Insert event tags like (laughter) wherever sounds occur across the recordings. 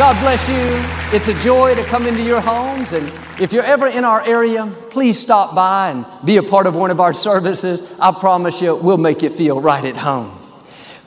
God bless you. It's a joy to come into your homes. And if you're ever in our area, please stop by and be a part of one of our services. I promise you, we'll make you feel right at home.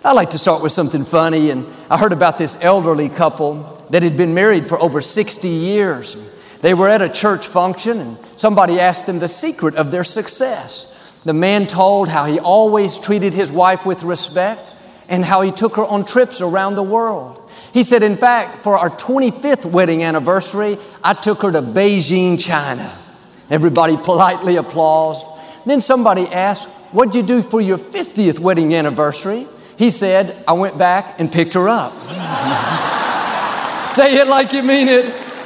I like to start with something funny. And I heard about this elderly couple that had been married for over 60 years. They were at a church function, and somebody asked them the secret of their success. The man told how he always treated his wife with respect and how he took her on trips around the world. He said, in fact, for our 25th wedding anniversary, I took her to Beijing, China. Everybody politely applauded. Then somebody asked, What'd you do for your 50th wedding anniversary? He said, I went back and picked her up. (laughs) Say it like you mean it.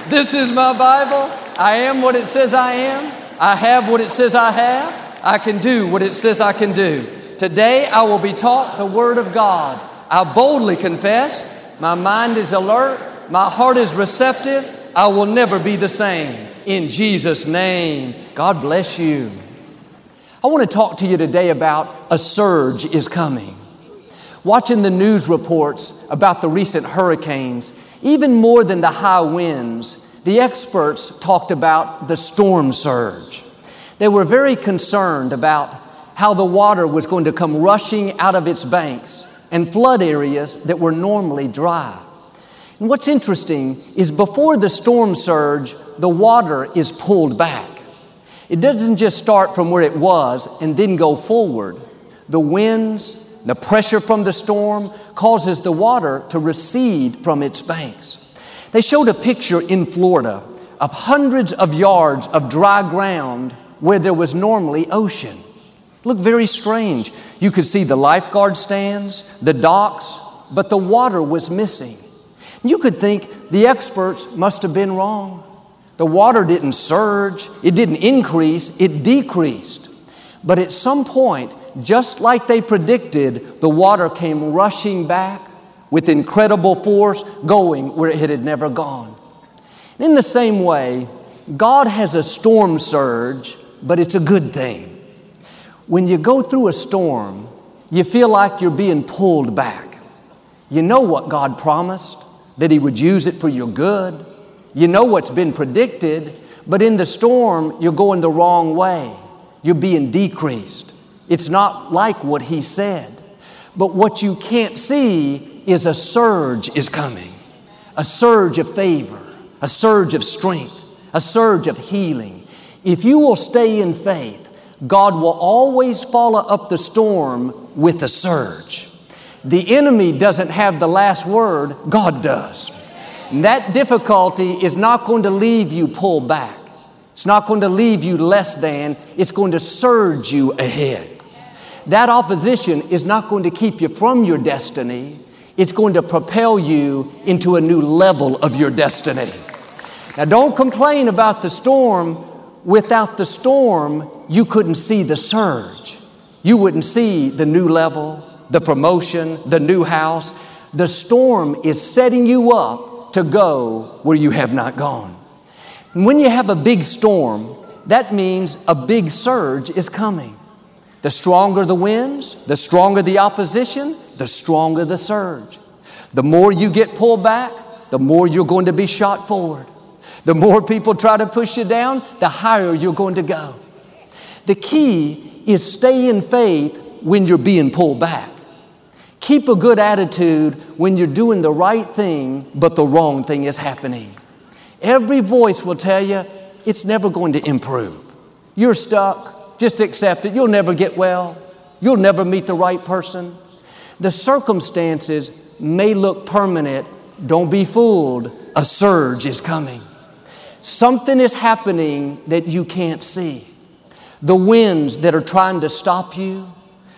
This is my Bible. I am what it says I am. I have what it says I have. I can do what it says I can do. Today I will be taught the Word of God. I boldly confess my mind is alert. My heart is receptive. I will never be the same. In Jesus' name, God bless you. I want to talk to you today about a surge is coming. Watching the news reports about the recent hurricanes, even more than the high winds, the experts talked about the storm surge. They were very concerned about how the water was going to come rushing out of its banks and flood areas that were normally dry. And what's interesting is before the storm surge, the water is pulled back. It doesn't just start from where it was and then go forward. The winds, the pressure from the storm causes the water to recede from its banks. They showed a picture in Florida of hundreds of yards of dry ground where there was normally ocean. Looked very strange. You could see the lifeguard stands, the docks, but the water was missing. You could think the experts must have been wrong. The water didn't surge, it didn't increase, it decreased. But at some point, just like they predicted, the water came rushing back with incredible force, going where it had never gone. In the same way, God has a storm surge, but it's a good thing. When you go through a storm, you feel like you're being pulled back. You know what God promised, that He would use it for your good. You know what's been predicted, but in the storm, you're going the wrong way. You're being decreased. It's not like what He said. But what you can't see is a surge is coming, a surge of favor, a surge of strength, a surge of healing. If you will stay in faith, God will always follow up the storm with a surge. The enemy doesn't have the last word, God does. And that difficulty is not going to leave you pulled back. It's not going to leave you less than, it's going to surge you ahead. That opposition is not going to keep you from your destiny, it's going to propel you into a new level of your destiny. Now, don't complain about the storm. Without the storm, you couldn't see the surge. You wouldn't see the new level, the promotion, the new house. The storm is setting you up to go where you have not gone. When you have a big storm, that means a big surge is coming. The stronger the winds, the stronger the opposition, the stronger the surge. The more you get pulled back, the more you're going to be shot forward. The more people try to push you down, the higher you're going to go. The key is stay in faith when you're being pulled back. Keep a good attitude when you're doing the right thing, but the wrong thing is happening. Every voice will tell you it's never going to improve. You're stuck. Just accept it. You'll never get well. You'll never meet the right person. The circumstances may look permanent. Don't be fooled. A surge is coming. Something is happening that you can't see the winds that are trying to stop you,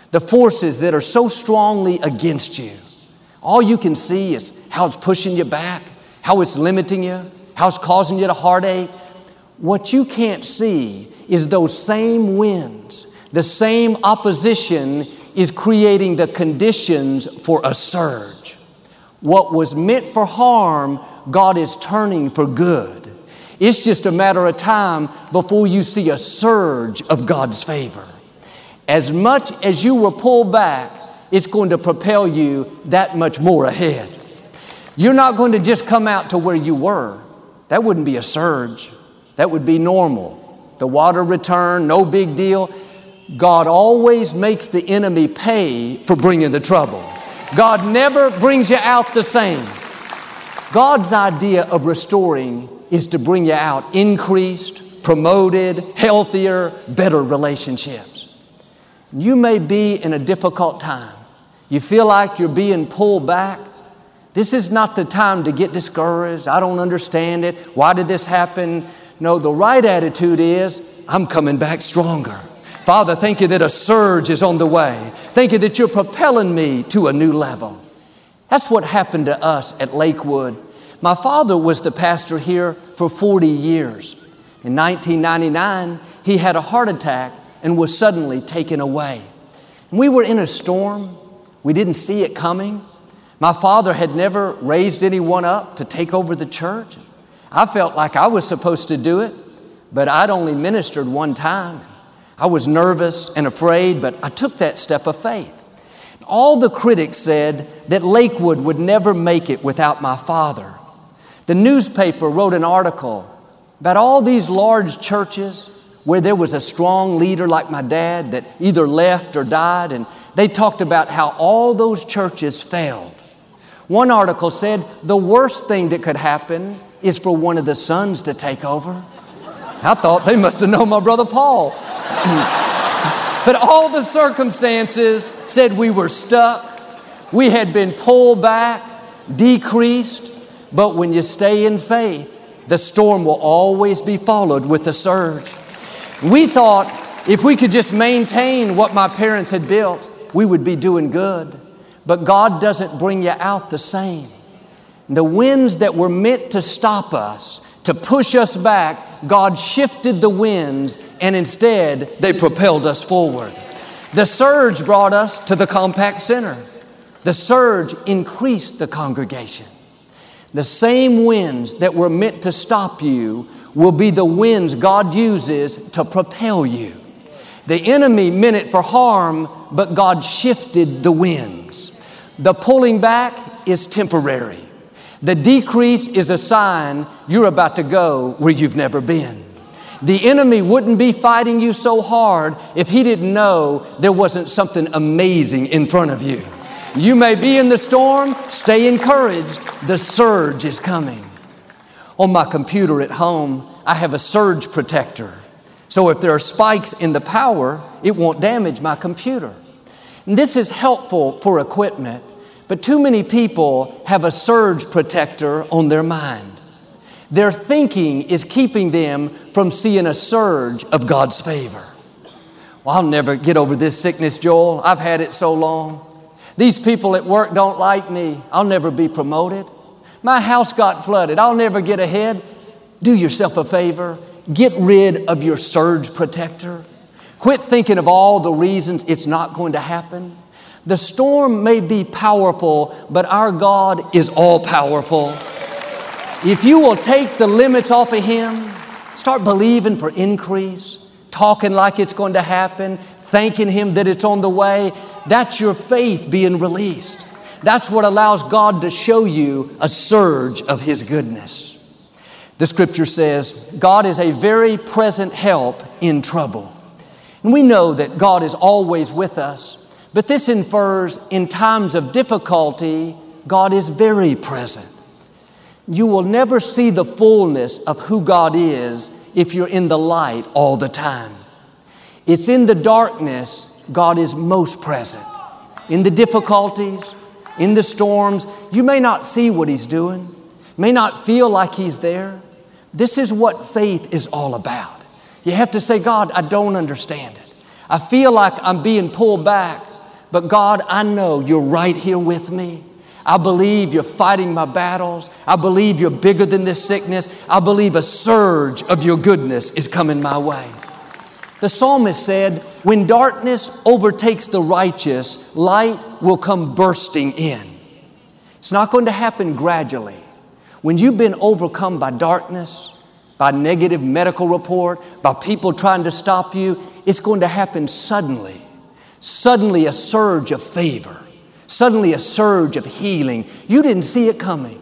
the forces that are so strongly against you. All you can see is how it's pushing you back, how it's limiting you, how it's causing you to heartache. What you can't see is those same winds, the same opposition is creating the conditions for a surge. What was meant for harm, God is turning for good. It's just a matter of time before you see a surge of God's favor. As much as you were pulled back, it's going to propel you that much more ahead. You're not going to just come out to where you were. That wouldn't be a surge. That would be normal. The water return, no big deal. God always makes the enemy pay for bringing the trouble. God never brings you out the same. God's idea of restoring is to bring you out increased, promoted, healthier, better relationships. You may be in a difficult time. You feel like you're being pulled back. This is not the time to get discouraged. I don't understand it. Why did this happen? No, the right attitude is I'm coming back stronger. Father, thank you that a surge is on the way. Thank you that you're propelling me to a new level. That's what happened to us at Lakewood. My father was the pastor here for 40 years. In 1999, he had a heart attack and was suddenly taken away. We were in a storm. We didn't see it coming. My father had never raised anyone up to take over the church. I felt like I was supposed to do it, but I'd only ministered one time. I was nervous and afraid, but I took that step of faith. All the critics said that Lakewood would never make it without my father. The newspaper wrote an article about all these large churches where there was a strong leader like my dad that either left or died, and they talked about how all those churches failed. One article said the worst thing that could happen is for one of the sons to take over. I thought they must have known my brother Paul. (clears throat) but all the circumstances said we were stuck. We had been pulled back, decreased. But when you stay in faith, the storm will always be followed with a surge. We thought if we could just maintain what my parents had built, we would be doing good. But God doesn't bring you out the same. The winds that were meant to stop us, to push us back, God shifted the winds and instead they propelled us forward. The surge brought us to the Compaq Center. The surge increased the congregation. The same winds that were meant to stop you will be the winds God uses to propel you. The enemy meant it for harm, but God shifted the winds. The pulling back is temporary. The decrease is a sign you're about to go where you've never been. The enemy wouldn't be fighting you so hard if he didn't know there wasn't something amazing in front of you. You may be in the storm, stay encouraged. The surge is coming. On my computer at home, I have a surge protector. So if there are spikes in the power, it won't damage my computer. And this is helpful for equipment but too many people have a surge protector on their mind. Their thinking is keeping them from seeing a surge of God's favor. Well, I'll never get over this sickness, Joel. I've had it so long. These people at work don't like me. I'll never be promoted. My house got flooded. I'll never get ahead. Do yourself a favor. Get rid of your surge protector. Quit thinking of all the reasons it's not going to happen. The storm may be powerful, but our God is all powerful. If you will take the limits off of Him, start believing for increase, talking like it's going to happen, thanking Him that it's on the way, that's your faith being released. That's what allows God to show you a surge of His goodness. The scripture says, God is a very present help in trouble. And we know that God is always with us. But this infers in times of difficulty, God is very present. You will never see the fullness of who God is if you're in the light all the time. It's in the darkness God is most present. In the difficulties, in the storms, you may not see what He's doing, may not feel like He's there. This is what faith is all about. You have to say, God, I don't understand it. I feel like I'm being pulled back, but God, I know you're right here with me. I believe you're fighting my battles. I believe you're bigger than this sickness. I believe a surge of your goodness is coming my way. The psalmist said, When darkness overtakes the righteous, light will come bursting in. It's not going to happen gradually. When you've been overcome by darkness, by negative medical report, by people trying to stop you, it's going to happen suddenly. Suddenly, a surge of favor, suddenly, a surge of healing. You didn't see it coming.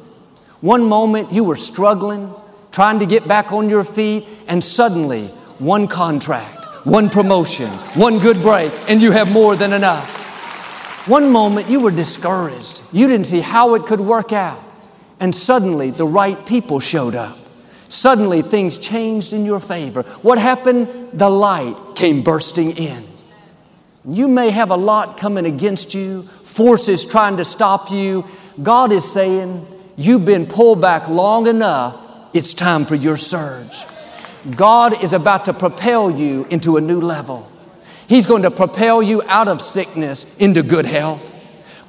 One moment you were struggling, trying to get back on your feet, and suddenly, one contract, one promotion, one good break, and you have more than enough. One moment you were discouraged. You didn't see how it could work out. And suddenly the right people showed up. Suddenly things changed in your favor. What happened? The light came bursting in. You may have a lot coming against you, forces trying to stop you. God is saying, You've been pulled back long enough, it's time for your surge. God is about to propel you into a new level. He's going to propel you out of sickness into good health,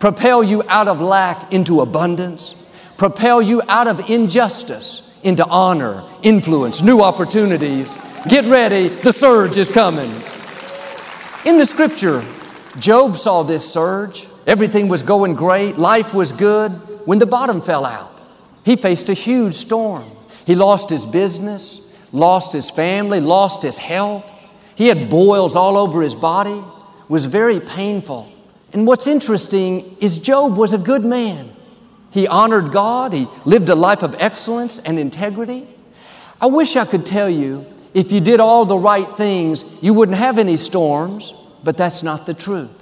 propel you out of lack into abundance, propel you out of injustice into honor, influence, new opportunities. Get ready, the surge is coming. In the scripture, Job saw this surge. Everything was going great, life was good when the bottom fell out. He faced a huge storm. He lost his business, lost his family, lost his health. He had boils all over his body, was very painful. And what's interesting is Job was a good man. He honored God, he lived a life of excellence and integrity. I wish I could tell you if you did all the right things, you wouldn't have any storms, but that's not the truth.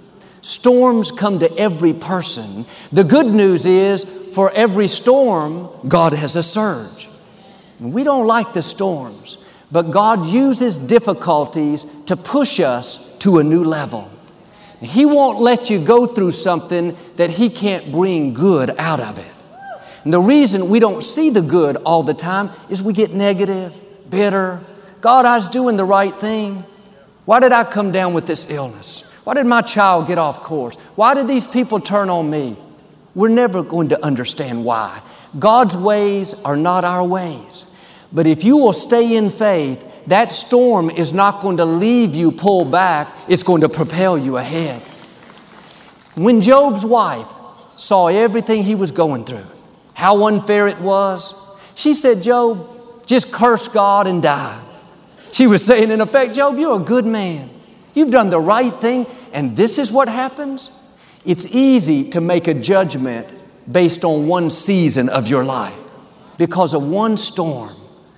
Storms come to every person. The good news is for every storm, God has a surge. We don't like the storms, but God uses difficulties to push us to a new level. He won't let you go through something that He can't bring good out of it. And the reason we don't see the good all the time is we get negative, bitter. God, I was doing the right thing. Why did I come down with this illness? Why did my child get off course? Why did these people turn on me? We're never going to understand why. God's ways are not our ways. But if you will stay in faith, that storm is not going to leave you pulled back, it's going to propel you ahead. When Job's wife saw everything he was going through, how unfair it was, she said, Job, just curse God and die. She was saying, in effect, Job, you're a good man. You've done the right thing, and this is what happens. It's easy to make a judgment based on one season of your life because of one storm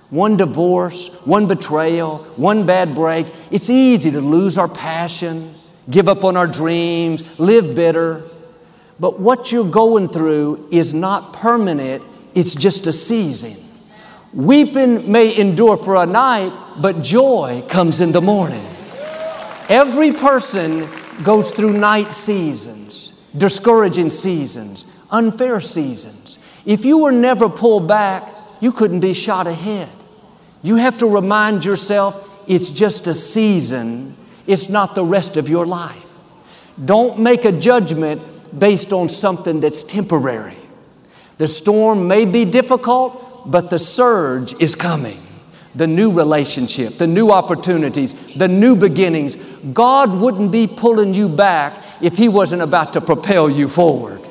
one divorce, one betrayal, one bad break. It's easy to lose our passion, give up on our dreams, live bitter. But what you're going through is not permanent, it's just a season. Weeping may endure for a night, but joy comes in the morning. Every person goes through night seasons, discouraging seasons, unfair seasons. If you were never pulled back, you couldn't be shot ahead. You have to remind yourself it's just a season, it's not the rest of your life. Don't make a judgment based on something that's temporary. The storm may be difficult, but the surge is coming. The new relationship, the new opportunities, the new beginnings. God wouldn't be pulling you back if He wasn't about to propel you forward.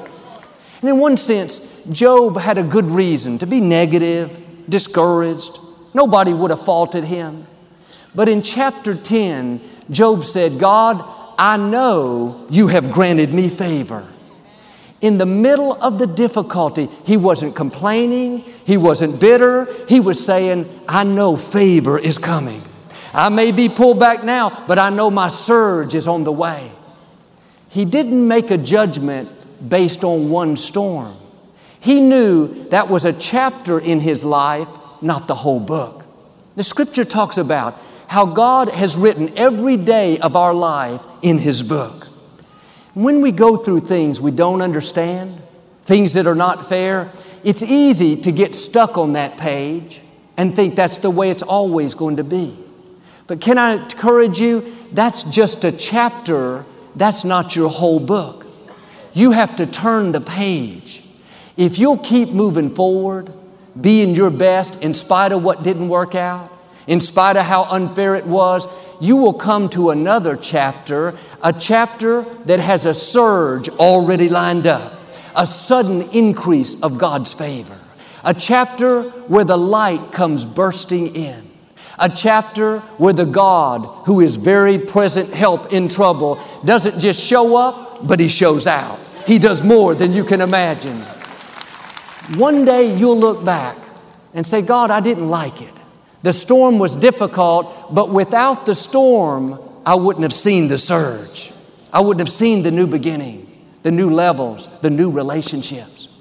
And in one sense, Job had a good reason to be negative, discouraged, Nobody would have faulted him. But in chapter 10, Job said, God, I know you have granted me favor. In the middle of the difficulty, he wasn't complaining, he wasn't bitter, he was saying, I know favor is coming. I may be pulled back now, but I know my surge is on the way. He didn't make a judgment based on one storm. He knew that was a chapter in his life not the whole book. The scripture talks about how God has written every day of our life in His book. When we go through things we don't understand, things that are not fair, it's easy to get stuck on that page and think that's the way it's always going to be. But can I encourage you? That's just a chapter, that's not your whole book. You have to turn the page. If you'll keep moving forward, being your best in spite of what didn't work out, in spite of how unfair it was, you will come to another chapter, a chapter that has a surge already lined up, a sudden increase of God's favor, a chapter where the light comes bursting in, a chapter where the God who is very present help in trouble doesn't just show up, but He shows out. He does more than you can imagine. One day you'll look back and say, God, I didn't like it. The storm was difficult, but without the storm, I wouldn't have seen the surge. I wouldn't have seen the new beginning, the new levels, the new relationships.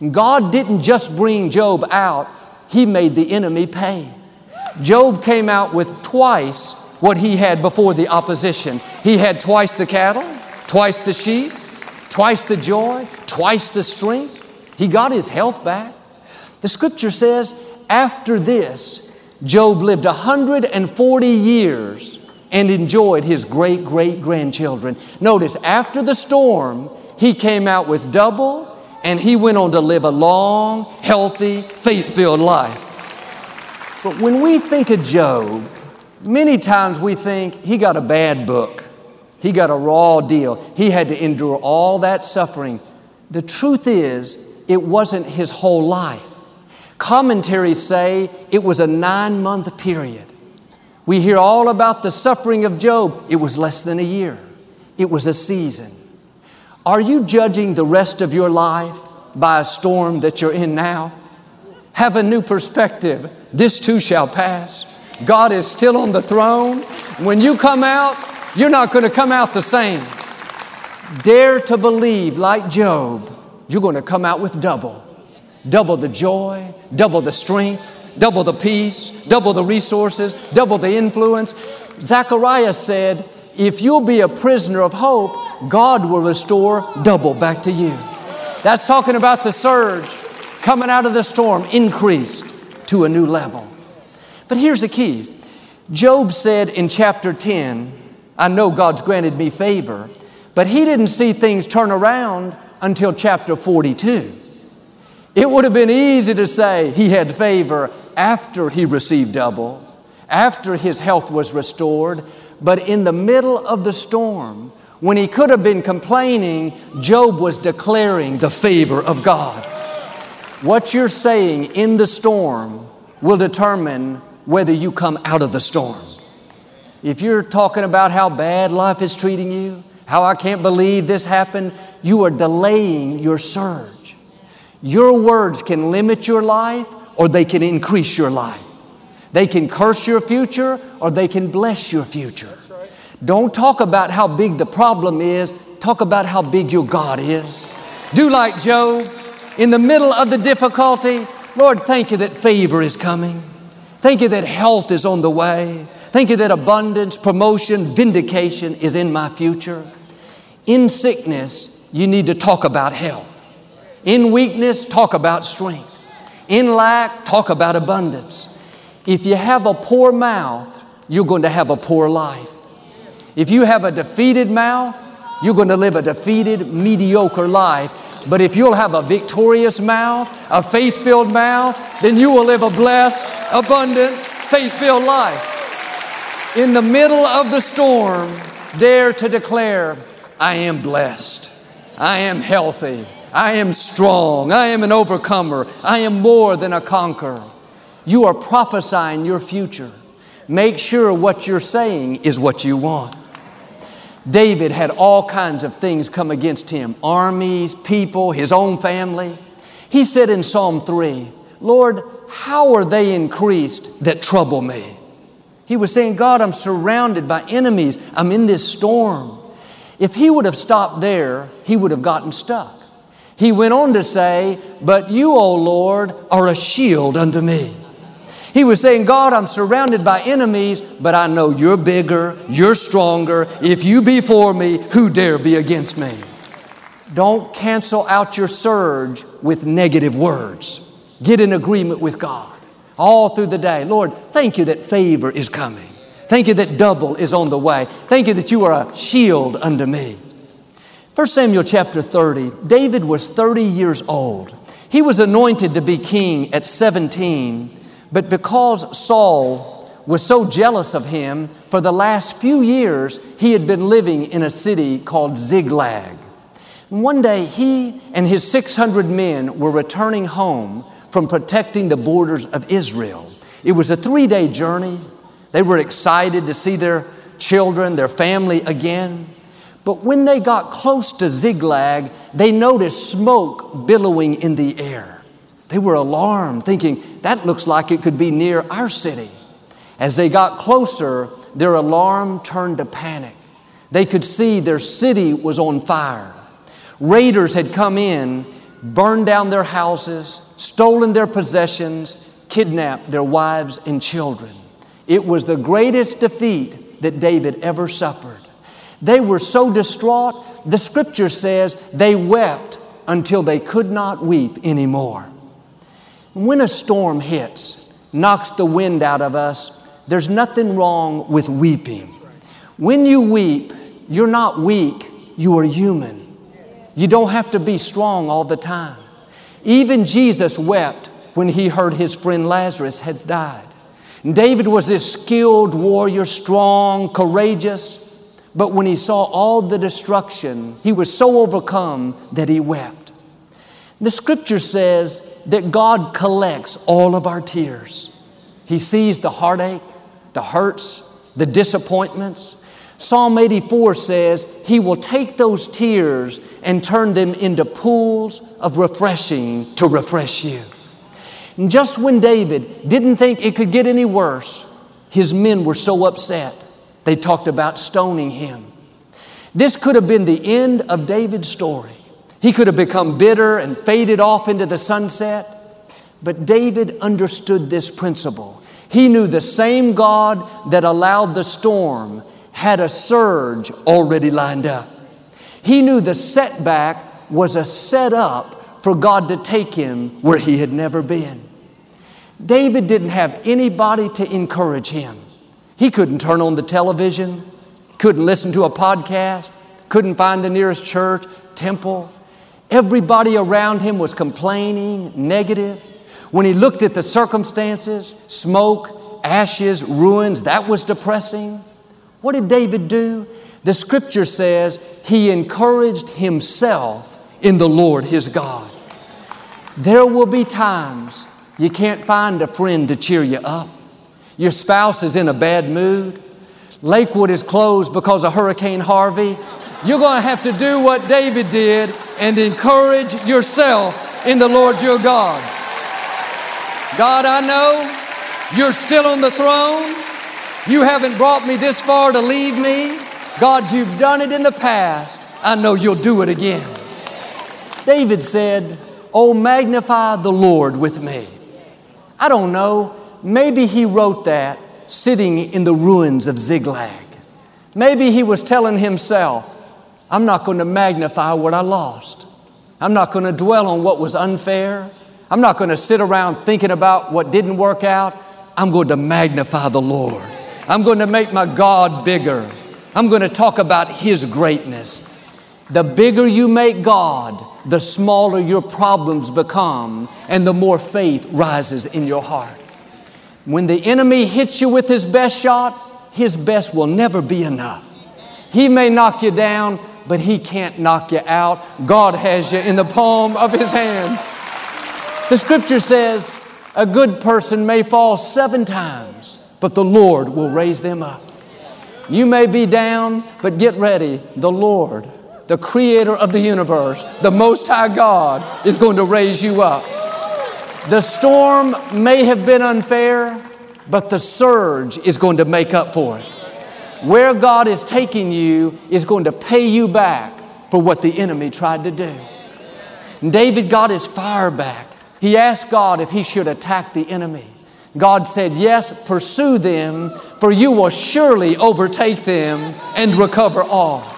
And God didn't just bring Job out, He made the enemy pay. Job came out with twice what he had before the opposition. He had twice the cattle, twice the sheep, twice the joy, twice the strength. He got his health back. The scripture says, after this, Job lived 140 years and enjoyed his great great grandchildren. Notice, after the storm, he came out with double and he went on to live a long, healthy, faith filled life. But when we think of Job, many times we think he got a bad book, he got a raw deal, he had to endure all that suffering. The truth is, it wasn't his whole life. Commentaries say it was a nine month period. We hear all about the suffering of Job. It was less than a year, it was a season. Are you judging the rest of your life by a storm that you're in now? Have a new perspective. This too shall pass. God is still on the throne. When you come out, you're not going to come out the same. Dare to believe, like Job, you're going to come out with double double the joy, double the strength, double the peace, double the resources, double the influence. Zechariah said, If you'll be a prisoner of hope, God will restore double back to you. That's talking about the surge coming out of the storm, increased to a new level. But here's the key Job said in chapter 10, I know God's granted me favor, but he didn't see things turn around until chapter 42. It would have been easy to say he had favor after he received double, after his health was restored, but in the middle of the storm, when he could have been complaining, Job was declaring the favor of God. What you're saying in the storm will determine whether you come out of the storm. If you're talking about how bad life is treating you, how I can't believe this happened, you are delaying your surge. Your words can limit your life or they can increase your life. They can curse your future or they can bless your future. Don't talk about how big the problem is, talk about how big your God is. Do like Job in the middle of the difficulty. Lord, thank you that favor is coming. Thank you that health is on the way. Thank you that abundance, promotion, vindication is in my future. In sickness, you need to talk about health. In weakness, talk about strength. In lack, talk about abundance. If you have a poor mouth, you're going to have a poor life. If you have a defeated mouth, you're going to live a defeated, mediocre life. But if you'll have a victorious mouth, a faith filled mouth, then you will live a blessed, abundant, faith filled life. In the middle of the storm, dare to declare, I am blessed, I am healthy, I am strong. I am an overcomer. I am more than a conqueror. You are prophesying your future. Make sure what you're saying is what you want. David had all kinds of things come against him armies, people, his own family. He said in Psalm 3, Lord, how are they increased that trouble me? He was saying, God, I'm surrounded by enemies. I'm in this storm. If he would have stopped there, he would have gotten stuck. He went on to say, But you, O Lord, are a shield unto me. He was saying, God, I'm surrounded by enemies, but I know you're bigger, you're stronger. If you be for me, who dare be against me? Don't cancel out your surge with negative words. Get in agreement with God all through the day. Lord, thank you that favor is coming. Thank you that double is on the way. Thank you that you are a shield unto me. 1 Samuel chapter 30, David was 30 years old. He was anointed to be king at 17, but because Saul was so jealous of him, for the last few years he had been living in a city called Ziklag. One day he and his 600 men were returning home from protecting the borders of Israel. It was a three day journey. They were excited to see their children, their family again. But when they got close to Ziklag, they noticed smoke billowing in the air. They were alarmed, thinking, that looks like it could be near our city. As they got closer, their alarm turned to panic. They could see their city was on fire. Raiders had come in, burned down their houses, stolen their possessions, kidnapped their wives and children. It was the greatest defeat that David ever suffered. They were so distraught, the scripture says they wept until they could not weep anymore. When a storm hits, knocks the wind out of us, there's nothing wrong with weeping. When you weep, you're not weak, you are human. You don't have to be strong all the time. Even Jesus wept when he heard his friend Lazarus had died. David was this skilled warrior, strong, courageous. But when he saw all the destruction, he was so overcome that he wept. The scripture says that God collects all of our tears. He sees the heartache, the hurts, the disappointments. Psalm 84 says he will take those tears and turn them into pools of refreshing to refresh you. And just when David didn't think it could get any worse, his men were so upset they talked about stoning him. This could have been the end of David's story. He could have become bitter and faded off into the sunset. But David understood this principle. He knew the same God that allowed the storm had a surge already lined up. He knew the setback was a setup for God to take him where he had never been. David didn't have anybody to encourage him. He couldn't turn on the television, couldn't listen to a podcast, couldn't find the nearest church, temple. Everybody around him was complaining, negative. When he looked at the circumstances, smoke, ashes, ruins, that was depressing. What did David do? The scripture says he encouraged himself in the Lord his God. There will be times you can't find a friend to cheer you up. Your spouse is in a bad mood. Lakewood is closed because of Hurricane Harvey. You're going to have to do what David did and encourage yourself in the Lord your God. God, I know you're still on the throne. You haven't brought me this far to leave me. God, you've done it in the past. I know you'll do it again. David said, Oh, magnify the Lord with me. I don't know. Maybe he wrote that sitting in the ruins of Ziklag. Maybe he was telling himself, I'm not going to magnify what I lost. I'm not going to dwell on what was unfair. I'm not going to sit around thinking about what didn't work out. I'm going to magnify the Lord. I'm going to make my God bigger. I'm going to talk about His greatness. The bigger you make God, the smaller your problems become, and the more faith rises in your heart. When the enemy hits you with his best shot, his best will never be enough. He may knock you down, but he can't knock you out. God has you in the palm of his hand. The scripture says, a good person may fall seven times, but the Lord will raise them up. You may be down, but get ready. The Lord, the creator of the universe, the Most High God, is going to raise you up. The storm may have been unfair, but the surge is going to make up for it. Where God is taking you is going to pay you back for what the enemy tried to do. And David got his fire back. He asked God if he should attack the enemy. God said, Yes, pursue them, for you will surely overtake them and recover all.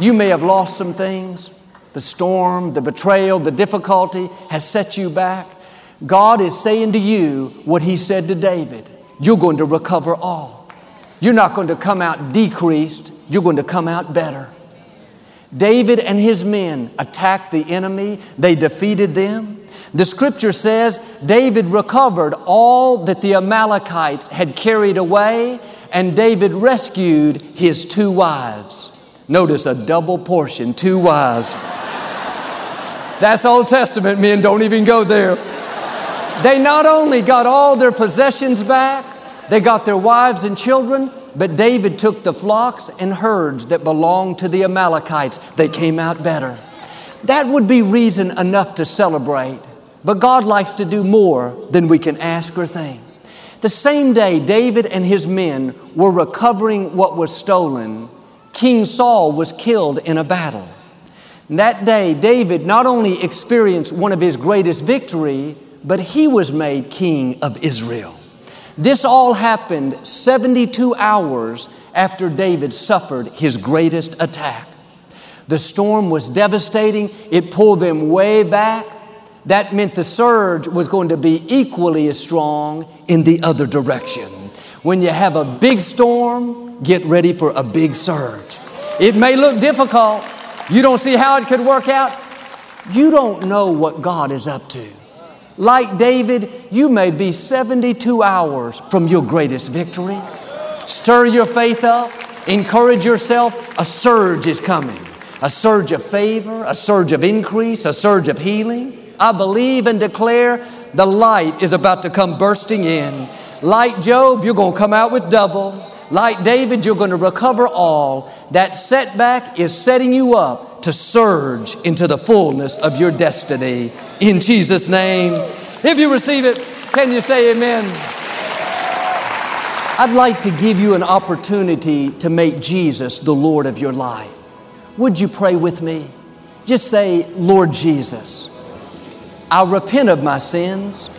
You may have lost some things. The storm, the betrayal, the difficulty has set you back. God is saying to you what He said to David you're going to recover all. You're not going to come out decreased, you're going to come out better. David and his men attacked the enemy, they defeated them. The scripture says David recovered all that the Amalekites had carried away, and David rescued his two wives. Notice a double portion, two wives. That's Old Testament, men, don't even go there. They not only got all their possessions back, they got their wives and children, but David took the flocks and herds that belonged to the Amalekites. They came out better. That would be reason enough to celebrate. But God likes to do more than we can ask or think. The same day David and his men were recovering what was stolen, King Saul was killed in a battle. that day, David not only experienced one of his greatest victory, but he was made king of Israel. This all happened 72 hours after David suffered his greatest attack. The storm was devastating, it pulled them way back, that meant the surge was going to be equally as strong in the other direction. When you have a big storm, get ready for a big surge. It may look difficult. You don't see how it could work out. You don't know what God is up to. Like David, you may be 72 hours from your greatest victory. Stir your faith up, encourage yourself. A surge is coming a surge of favor, a surge of increase, a surge of healing. I believe and declare the light is about to come bursting in. Like Job, you're going to come out with double. Like David, you're going to recover all. That setback is setting you up to surge into the fullness of your destiny. In Jesus' name. If you receive it, can you say amen? I'd like to give you an opportunity to make Jesus the Lord of your life. Would you pray with me? Just say, Lord Jesus. I repent of my sins.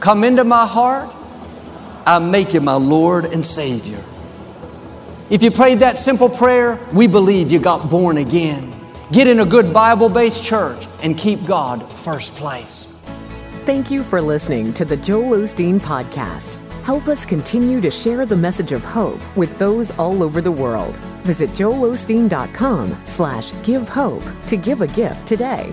Come into my heart. I make you my Lord and Savior. If you prayed that simple prayer, we believe you got born again. Get in a good Bible based church and keep God first place. Thank you for listening to the Joel Osteen Podcast. Help us continue to share the message of hope with those all over the world. Visit joelosteen.com slash give hope to give a gift today.